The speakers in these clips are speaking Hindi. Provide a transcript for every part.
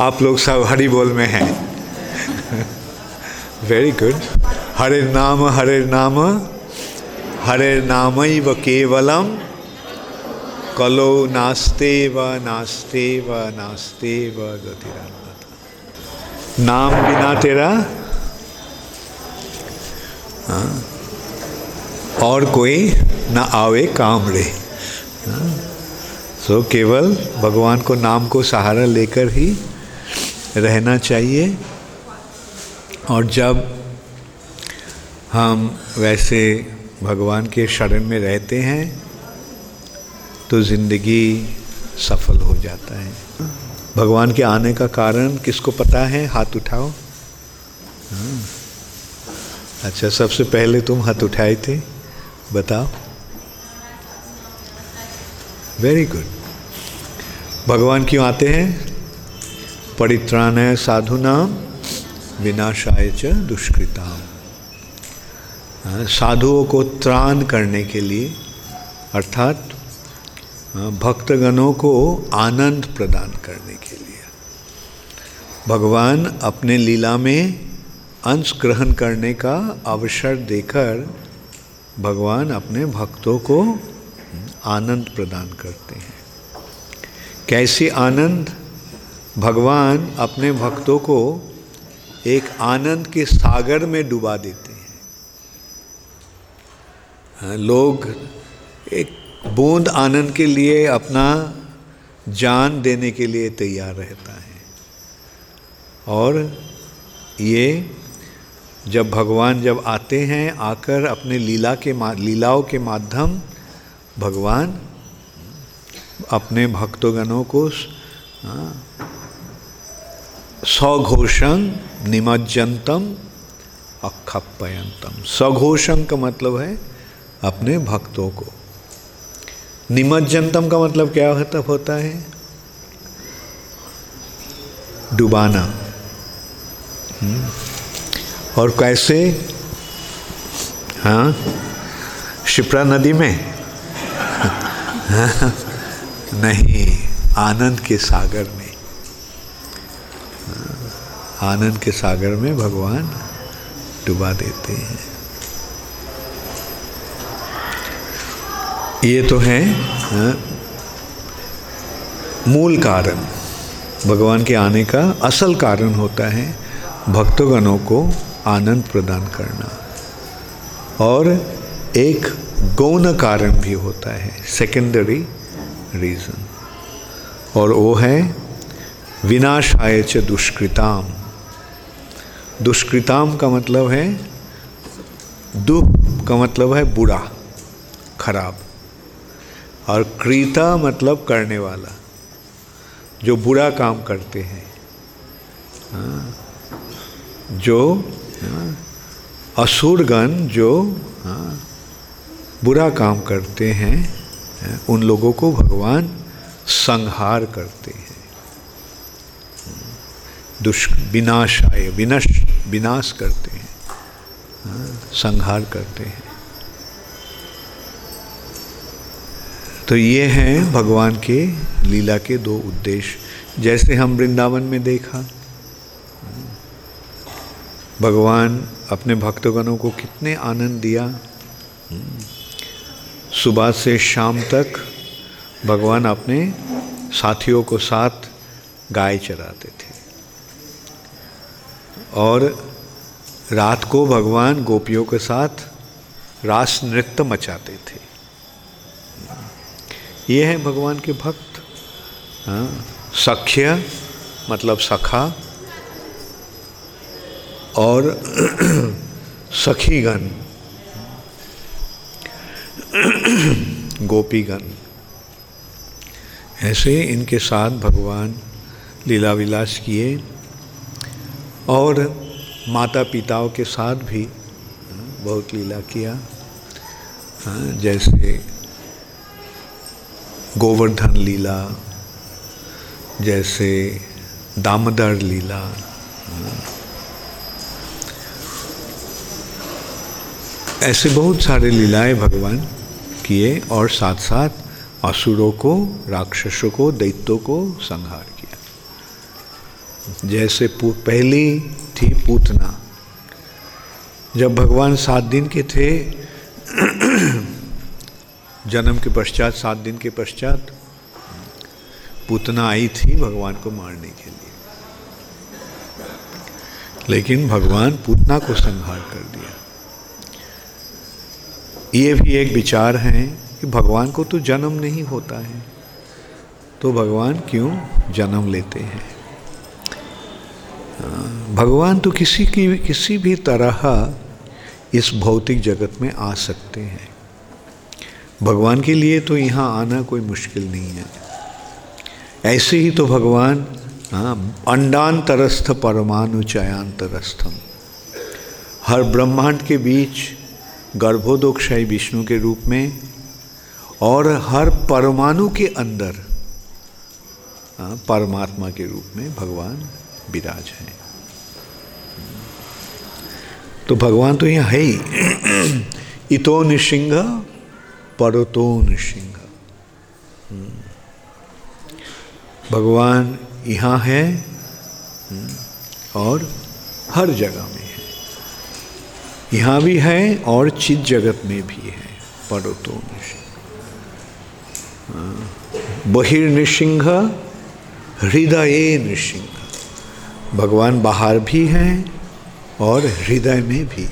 आप लोग सब हरि बोल में हैं। वेरी गुड हरे नाम हरे नाम हरे नाम व केवलम। कलो नास्ते व नास्ते व नास्ते व गतिरन्नता नाम बिना तेरा। हाँ, और कोई ना आवे काम रे। हाँ, सो केवल भगवान को नाम को सहारा लेकर ही रहना चाहिए। और जब हम वैसे भगवान के शरण में रहते हैं तो ज़िंदगी सफल हो जाता है। भगवान के आने का कारण किसको पता है? हाथ उठाओ। हाँ। अच्छा सबसे पहले तुम हाथ उठाए थे, बताओ। वेरी गुड भगवान क्यों आते हैं? परित्राण है साधु नाम विनाशाय च दुष्कृताम साधुओं को त्राण करने के लिए, अर्थात भक्तगणों को आनंद प्रदान करने के लिए। भगवान अपने लीला में अंश ग्रहण करने का अवसर देकर भगवान अपने भक्तों को आनंद प्रदान करते हैं। कैसी आनंद? भगवान अपने भक्तों को एक आनंद के सागर में डुबा देते हैं। हाँ, लोग एक बूंद आनंद के लिए अपना जान देने के लिए तैयार रहता है। और ये जब भगवान जब आते हैं आकर अपने लीला के लीलाओं के माध्यम भगवान अपने भक्तगणों को हाँ, सघोषं निमज्जनतम अखपयंतम सघोषं का मतलब है अपने भक्तों को। निमज्जनतम का मतलब क्या होता होता है? डुबाना। हम्म। और कैसे? हाँ? शिप्रा नदी में? नहीं, आनंद के सागर में। आनंद के सागर में भगवान डुबा देते हैं। ये तो है हाँ, मूल कारण। भगवान के आने का असल कारण होता है भक्तगणों को आनंद प्रदान करना। और एक गौण कारण भी होता है सेकेंडरी रीज़न और वो है विनाशाय च दुष्कृताम। दुष्कृताम का मतलब है दुख का मतलब है बुरा खराब। और क्रीता मतलब करने वाला जो बुरा काम करते हैं। हाँ, जो हाँ, असुरगण जो हाँ, बुरा काम करते हैं उन लोगों को भगवान संहार करते हैं। दुष् विनाश आए विनश विनाश करते हैं। हाँ, संहार करते हैं। तो ये हैं भगवान के लीला के दो उद्देश्य। जैसे हम वृंदावन में देखा भगवान अपने भक्तगणों को कितने आनंद दिया। सुबह से शाम तक भगवान अपने साथियों को साथ गाय चराते थे। और रात को भगवान गोपियों के साथ रास नृत्य मचाते थे। ये हैं भगवान के भक्त। हाँ सख्य मतलब सखा, और सखीगण, गोपीगण। ऐसे इनके साथ भगवान लीला विलास किए। और माता पिताओं के साथ भी बहुत लीला किया। हाँ, जैसे गोवर्धन लीला जैसे दामोदर लीला हाँ, ऐसे बहुत सारे लीलाएँ भगवान किए और साथ साथ असुरों को राक्षसों को दैत्यों को संहार। जैसे पहली थी पूतना। जब भगवान सात दिन के थे, जन्म के पश्चात, सात दिन के पश्चात, पूतना आई थी भगवान को मारने के लिए। लेकिन भगवान पूतना को संहार कर दिया। ये भी एक विचार है कि भगवान को तो जन्म नहीं होता है। तो भगवान क्यों जन्म लेते हैं? भगवान तो किसी की किसी भी तरह इस भौतिक जगत में आ सकते हैं। भगवान के लिए तो यहाँ आना कोई मुश्किल नहीं है। ऐसे ही तो भगवान हाँ अंडांतरस्थ परमाणु चयांतरस्थम हर ब्रह्मांड के बीच गर्भोदोक्षाई विष्णु के रूप में और हर परमाणु के अंदर हाँ, परमात्मा के रूप में भगवान विराज है। तो भगवान तो यहाँ है ही। इतो निशिंग, परतो निशिंग। भगवान यहाँ है और हर जगह में है। यहाँ भी है और चित जगत में भी है पड़ोतो बहिर्निशिंग, हृदय निशिंग। भगवान बाहर भी हैं और हृदय में भी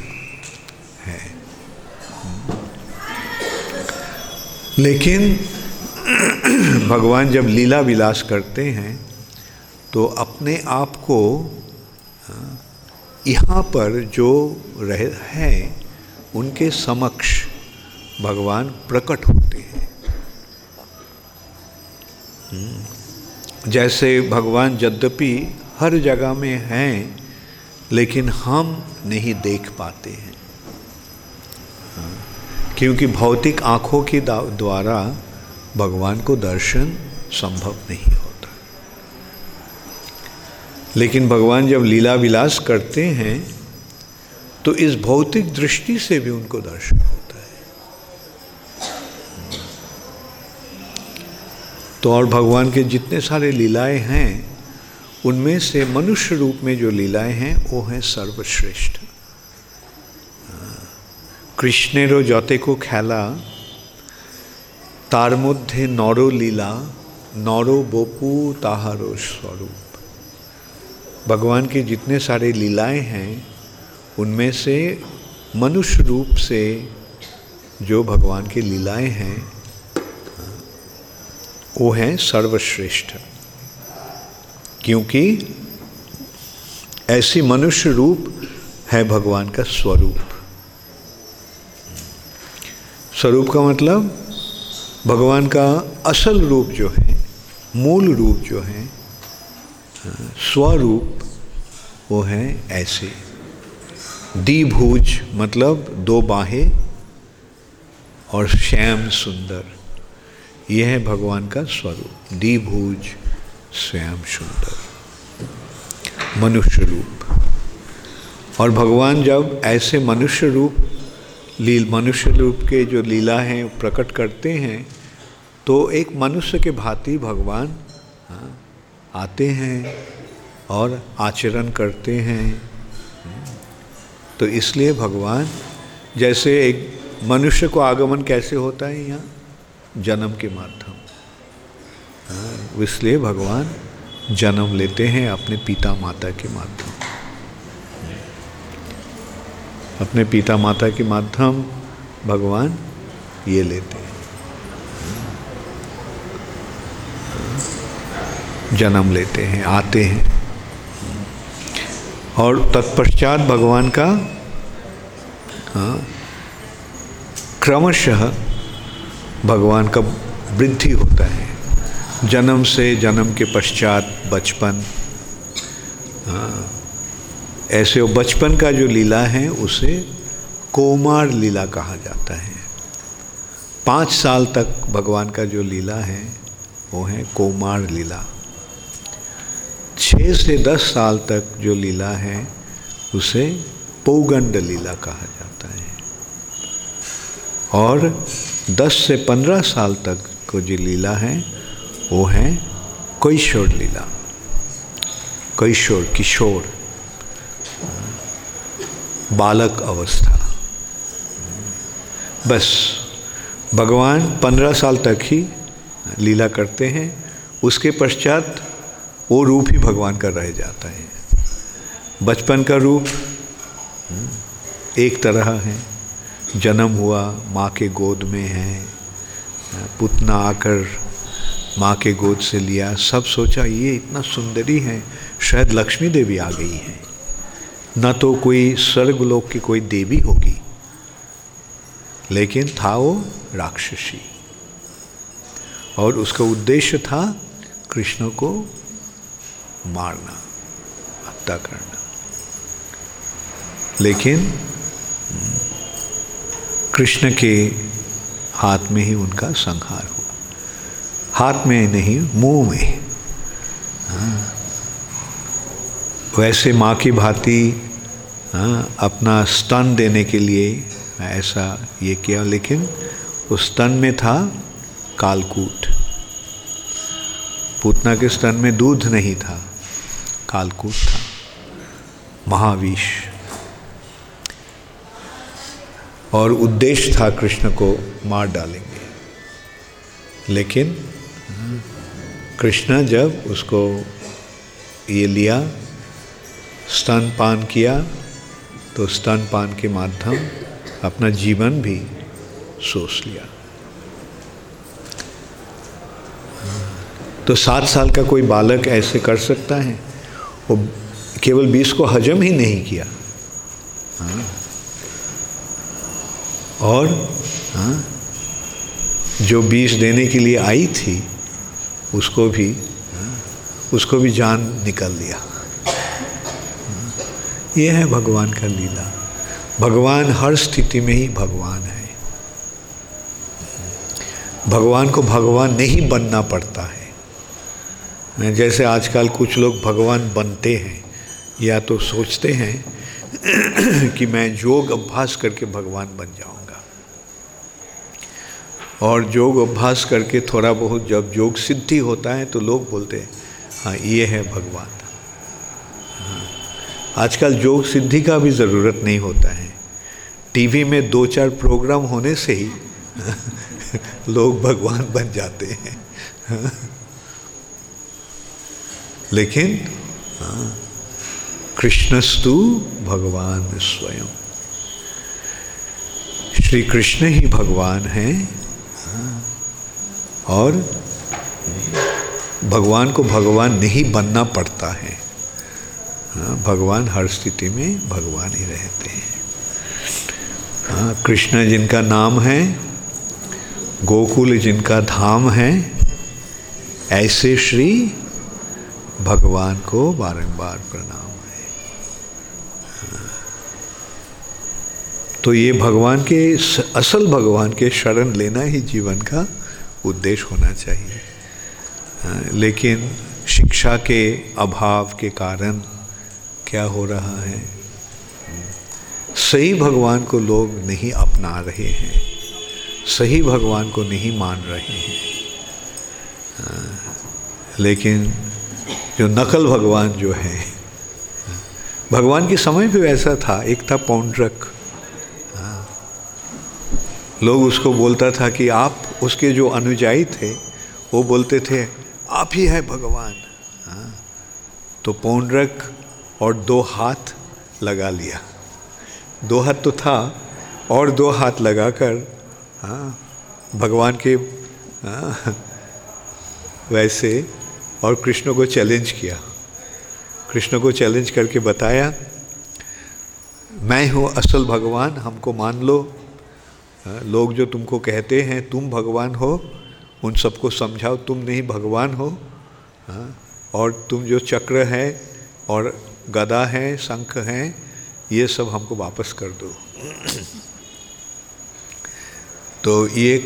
है लेकिन भगवान जब लीला विलास करते हैं तो अपने आप को यहाँ पर जो रह, हैं, उनके समक्ष भगवान प्रकट होते हैं हम्म। जैसे भगवान यद्यपि हर जगह में हैं, लेकिन हम नहीं देख पाते हैं। क्योंकि भौतिक आँखों के द्वारा भगवान को दर्शन संभव नहीं होता। लेकिन भगवान जब लीला विलास करते हैं तो इस भौतिक दृष्टि से भी उनको दर्शन होता है। तो और भगवान के जितने सारे लीलाएँ हैं उनमें से मनुष्य रूप में जो लीलाएं हैं वो हैं सर्वश्रेष्ठ কৃষ্ণেরও যতেকো খেলা তার মধ্যে নরলীলা নর বপু তাহারও স্বরূপ भगवान की जितने सारे लीलाएं हैं उनमें से मनुष्य रूप से जो भगवान की लीलाएं हैं वो हैं सर्वश्रेष्ठ क्योंकि ऐसी मनुष्य रूप है भगवान का स्वरूप। स्वरूप का मतलब भगवान का असल रूप जो है, मूल रूप जो है, स्वरूप वो है ऐसे। दीभुज मतलब दो बाहें और श्याम सुंदर, यह है भगवान का स्वरूप। दीभुज श्याम सुंदर मनुष्य रूप। और भगवान जब ऐसे मनुष्य रूप लील मनुष्य रूप के जो लीला हैं प्रकट करते हैं तो एक मनुष्य के भांति भगवान हाँ, आते हैं और आचरण करते हैं। तो इसलिए भगवान जैसे एक मनुष्य को आगमन कैसे होता है यहाँ? जन्म के माध्यम इसलिए भगवान जन्म लेते हैं अपने पिता माता के माध्यम। अपने पिता माता के माध्यम भगवान ये लेते हैं। जन्म लेते हैं आते हैं। और तत्पश्चात भगवान का हाँ, क्रमशः भगवान का वृद्धि होता है। जन्म से जन्म के पश्चात बचपन। हाँ, ऐसे बचपन का जो लीला है उसे कोमार लीला कहा जाता है। पाँच साल तक भगवान का जो लीला है वो है कोमार लीला। छः से दस साल तक जो लीला है उसे पौगंड लीला कहा जाता है। और दस से पंद्रह साल तक को जो लीला है वो है कोईश्वर लीला कैशोर किशोर, बालक अवस्था। बस, भगवान पंद्रह साल तक ही लीला करते हैं, उसके पश्चात वो रूप ही भगवान का रह जाता है। बचपन का रूप, एक तरह है, जन्म हुआ, माँ के गोद में है, पुतना आकर माँ के गोद से लिया, सब सोचा, ये इतना सुंदरी है, शायद लक्ष्मी देवी आ गई है। न तो कोई स्वर्गलोक की कोई देवी होगी। लेकिन था वो राक्षसी। और उसका उद्देश्य था कृष्ण को मारना, हत्या करना। लेकिन कृष्ण के हाथ में ही उनका संहार हाथ में नहीं मुँह में। हाँ। वैसे माँ की भांति हाँ, अपना स्तन देने के लिए ऐसा ये किया लेकिन उस स्तन में था कालकूट। पूतना के स्तन में दूध नहीं था कालकूट था। महाविश और उद्देश्य था कृष्ण को मार डालेंगे। लेकिन कृष्ण जब उसको ये लिया स्तनपान किया तो स्तनपान के माध्यम अपना जीवन भी सोच लिया। तो सात साल का कोई बालक ऐसे कर सकता है? वो केवल बीस को हजम ही नहीं किया। हाँ। और हाँ, जो बीस देने के लिए आई थी उसको भी उसको भी जान निकल लिया ये है भगवान का लीला। भगवान हर स्थिति में ही भगवान है। भगवान को भगवान नहीं बनना पड़ता है। जैसे आजकल कुछ लोग भगवान बनते हैं, या तो सोचते हैं कि मैं योग अभ्यास करके भगवान बन जाऊँगा और योग अभ्यास करके थोड़ा बहुत जब योग सिद्धि होता है तो लोग बोलते हैं हाँ ये है भगवान। आजकल योग सिद्धि का भी ज़रूरत नहीं होता है। टीवी में दो चार प्रोग्राम होने से ही लोग भगवान बन जाते हैं। लेकिन कृष्णस्तु भगवान स्वयं। श्री कृष्ण ही भगवान हैं। और भगवान को भगवान नहीं बनना पड़ता है हाँ भगवान हर स्थिति में भगवान ही रहते हैं हाँ कृष्ण जिनका नाम है, गोकुल जिनका धाम है, ऐसे श्री भगवान को बारंबार प्रणाम है हाँ। तो ये भगवान के असल भगवान के शरण लेना ही जीवन का उद्देश्य होना चाहिए। लेकिन शिक्षा के अभाव के कारण क्या हो रहा है? सही भगवान को लोग नहीं अपना रहे हैं। सही भगवान को नहीं मान रहे हैं। लेकिन जो नकल भगवान जो है, भगवान के समय भी वैसा था। एक था पौंड्रक। लोग उसको बोलता था कि आप उसके जो अनुजाई थे वो बोलते थे आप ही है भगवान। तो पौंड्रक और दो हाथ लगा लिया। दो हाथ तो था और दो हाथ लगाकर हाँ भगवान के हाँ, वैसे और कृष्ण को चैलेंज किया। कृष्ण को चैलेंज करके बताया मैं हूँ असल भगवान हमको मान लो। हाँ, लोग जो तुमको कहते हैं तुम भगवान हो उन सबको समझाओ तुम नहीं भगवान हो। हाँ, और तुम जो चक्र है और गदा है शंख हैं ये सब हमको वापस कर दो। तो ये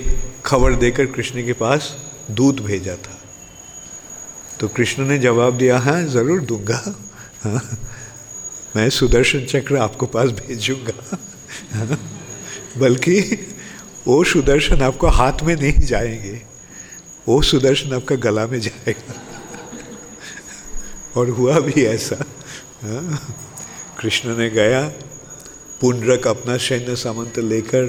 खबर देकर कृष्ण के पास दूत भेजा था। तो कृष्ण ने जवाब दिया हाँ ज़रूर दूँगा। हाँ मैं सुदर्शन चक्र आपको पास भेजूँगा। हाँ, बल्कि वो सुदर्शन आपको हाथ में नहीं जाएँगे, वो सुदर्शन आपका गला में जाएगा और हुआ भी ऐसा हाँ। कृष्ण ने गया, पुंडरक अपना सैन्य सामंत लेकर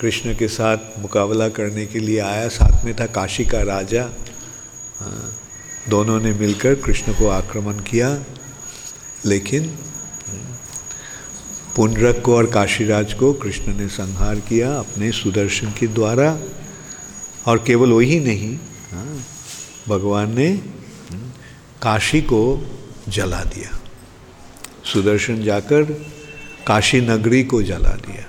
कृष्ण के साथ मुकाबला करने के लिए आया साथ में था काशी का राजा हाँ। दोनों ने मिलकर कृष्ण को आक्रमण किया, लेकिन पुंडरक को और काशीराज को कृष्ण ने संहार किया अपने सुदर्शन के द्वारा। और केवल वही नहीं हाँ, भगवान ने काशी को जला दिया। सुदर्शन जाकर काशी नगरी को जला दिया।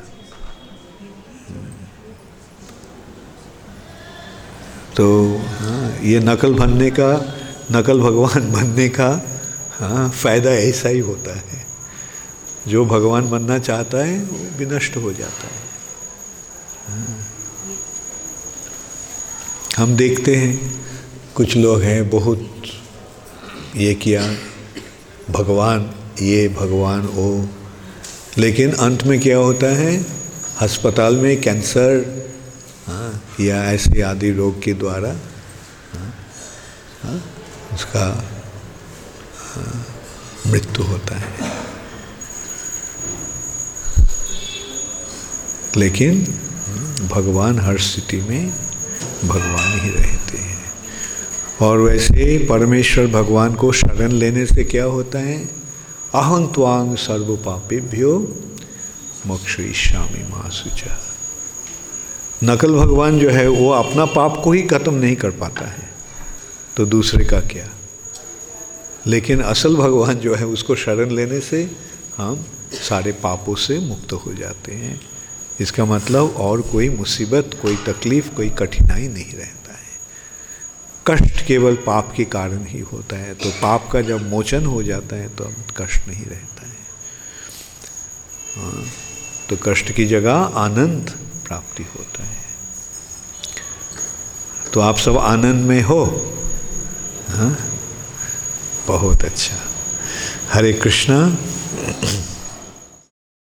तो हाँ ये नकल बनने का नकल भगवान बनने का हाँ फ़ायदा ऐसा ही होता है। जो भगवान बनना चाहता है वो विनष्ट हो जाता है। हम देखते हैं कुछ लोग हैं बहुत ये किया भगवान ये भगवान ओ लेकिन अंत में क्या होता है अस्पताल में कैंसर हाँ या ऐसे आदि रोग के द्वारा हाँ, हाँ, उसका मृत्यु होता है लेकिन भगवान हर स्थिति में भगवान ही रहते हैं। और वैसे परमेश्वर भगवान को शरण लेने से क्या होता है? अहं त्वांग सर्व पापेभ्यो मोक्ष ईश्यामी मासुचा नकल भगवान जो है, वो अपना पाप को ही खत्म नहीं कर पाता है। तो दूसरे का क्या? लेकिन असल भगवान जो है, उसको शरण लेने से हम सारे पापों से मुक्त हो जाते हैं। इसका मतलब और कोई मुसीबत कोई तकलीफ़ कोई कठिनाई नहीं रहता है। कष्ट केवल पाप के कारण ही होता है। तो पाप का जब मोचन हो जाता है तो कष्ट नहीं रहता है। हाँ, तो कष्ट की जगह आनंद प्राप्ति होता है। तो आप सब आनंद में हो? हाँ बहुत अच्छा। हरे कृष्णा।